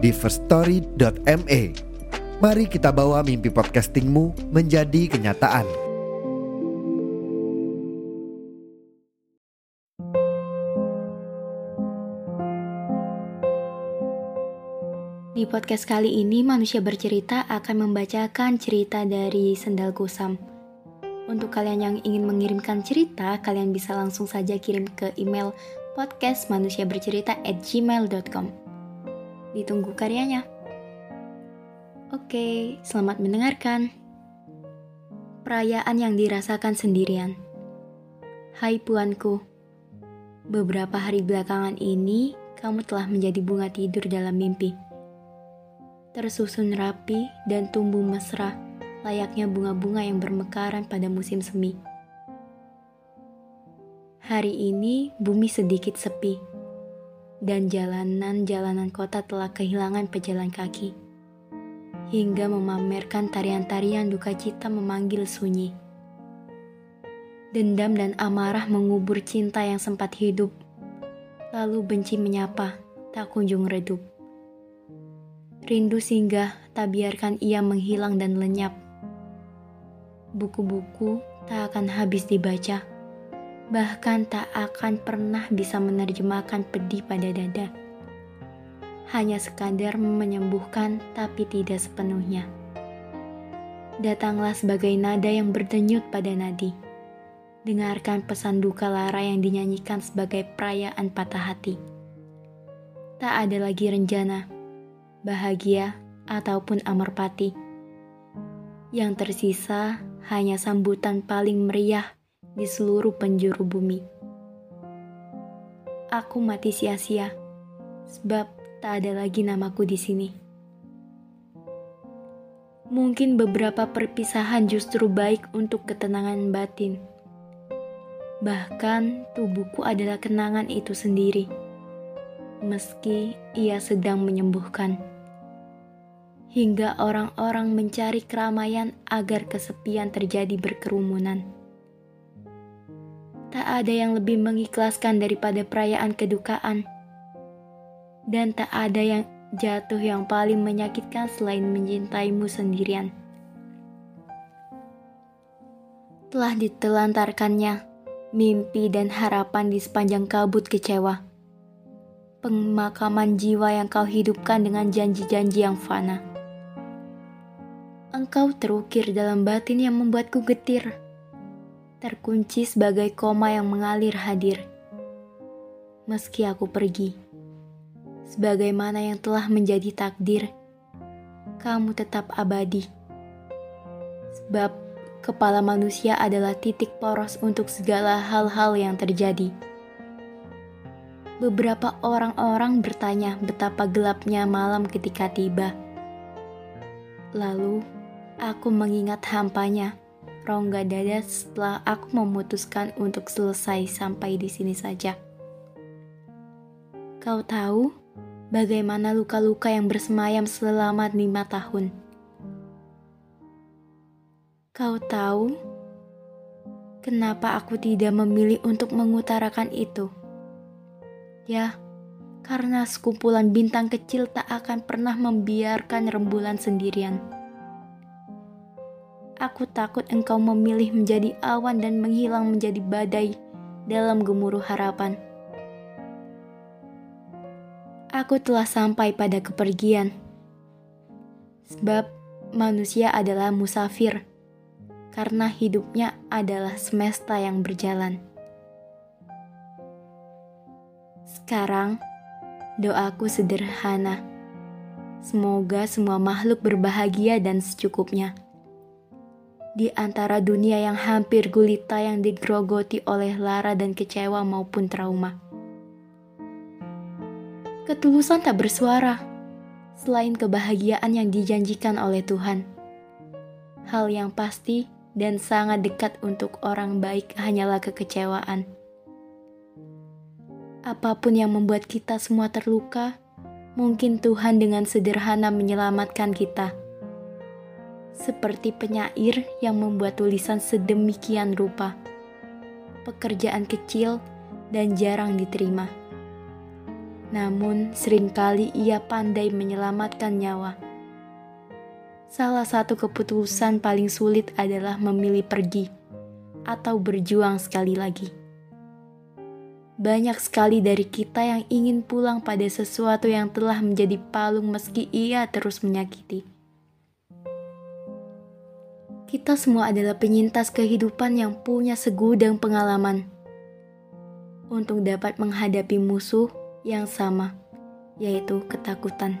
di firststory.me. Mari kita bawa mimpi podcastingmu menjadi kenyataan. Di podcast kali ini, manusia bercerita akan membacakan cerita dari Sendal Kusam. Untuk kalian yang ingin mengirimkan cerita, kalian bisa langsung saja kirim ke email podcastmanusiabercerita@gmail.com. Ditunggu karyanya. Oke, selamat mendengarkan. Perayaan yang dirasakan sendirian. Hai puanku, beberapa hari belakangan ini kamu telah menjadi bunga tidur dalam mimpi. Tersusun rapi dan tumbuh mesra, layaknya bunga-bunga yang bermekaran pada musim semi. Hari ini bumi sedikit sepi, dan jalanan-jalanan kota telah kehilangan pejalan kaki, hingga memamerkan tarian-tarian duka cita memanggil sunyi. Dendam dan amarah mengubur cinta yang sempat hidup, lalu benci menyapa, tak kunjung redup. Rindu singgah, tak biarkan ia menghilang dan lenyap. Buku-buku tak akan habis dibaca, bahkan tak akan pernah bisa menerjemahkan pedih pada dada. Hanya sekadar menyembuhkan, tapi tidak sepenuhnya. Datanglah sebagai nada yang berdenyut pada nadi. Dengarkan pesan duka lara yang dinyanyikan sebagai perayaan patah hati. Tak ada lagi rencana bahagia, ataupun amerpati. Yang tersisa hanya sambutan paling meriah di seluruh penjuru bumi. Aku mati sia-sia, sebab tak ada lagi namaku di sini. Mungkin beberapa perpisahan justru baik untuk ketenangan batin. Bahkan tubuhku adalah kenangan itu sendiri meski ia sedang menyembuhkan. Hingga orang-orang mencari keramaian agar kesepian terjadi berkerumunan. Tak ada yang lebih mengikhlaskan daripada perayaan kedukaan. Dan tak ada yang jatuh yang paling menyakitkan selain mencintaimu sendirian. Telah ditelantarkannya mimpi dan harapan di sepanjang kabut kecewa pemakaman jiwa yang kau hidupkan dengan janji-janji yang fana. Engkau terukir dalam batin yang membuatku getir, terkunci sebagai koma yang mengalir hadir. Meski aku pergi, sebagaimana yang telah menjadi takdir, kamu tetap abadi. Sebab kepala manusia adalah titik poros untuk segala hal-hal yang terjadi beberapa orang-orang bertanya betapa gelapnya malam ketika tiba. Lalu, aku mengingat hampanya, rongga dada setelah aku memutuskan untuk selesai sampai di sini saja. Kau tahu bagaimana luka-luka yang bersemayam selama lima tahun? Kau tahu kenapa aku tidak memilih untuk mengutarakan itu? Ya, karena sekumpulan bintang kecil tak akan pernah membiarkan rembulan sendirian. Aku takut engkau memilih menjadi awan dan menghilang menjadi badai dalam gemuruh harapan. Aku telah sampai pada kepergian. Sebab manusia adalah musafir, karena hidupnya adalah semesta yang berjalan. Sekarang, doaku sederhana. Semoga semua makhluk berbahagia dan secukupnya. Di antara dunia yang hampir gulita yang digrogoti oleh lara dan kecewa maupun trauma. Ketulusan tak bersuara, selain kebahagiaan yang dijanjikan oleh Tuhan. Hal yang pasti dan sangat dekat untuk orang baik hanyalah kekecewaan. Apa pun yang membuat kita semua terluka, mungkin Tuhan dengan sederhana menyelamatkan kita. Seperti penyair yang membuat tulisan sedemikian rupa. Pekerjaan kecil dan jarang diterima. Namun, sering kali ia pandai menyelamatkan nyawa. Salah satu keputusan paling sulit adalah memilih pergi atau berjuang sekali lagi. Banyak sekali dari kita yang ingin pulang pada sesuatu yang telah menjadi palung meski ia terus menyakiti. Kita semua adalah penyintas kehidupan yang punya segudang pengalaman untuk dapat menghadapi musuh yang sama, yaitu ketakutan.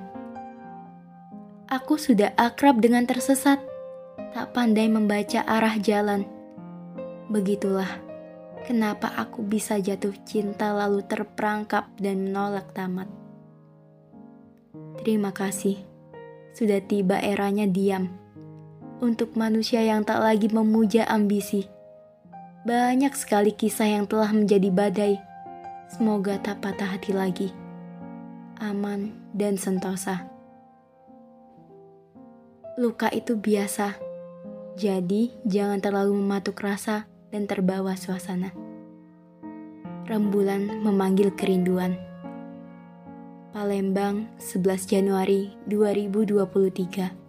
Aku sudah akrab dengan tersesat, tak pandai membaca arah jalan. Begitulah Kenapa aku bisa jatuh cinta lalu terperangkap dan menolak tamat? Terima kasih, sudah tiba eranya diam. Untuk manusia yang tak lagi memuja ambisi, banyak sekali kisah yang telah menjadi badai. Semoga tak patah hati lagi, aman dan sentosa. Luka itu biasa, jadi jangan terlalu mematuk rasa dan terbawa suasana. Rembulan memanggil kerinduan. Palembang, 11 Januari 2023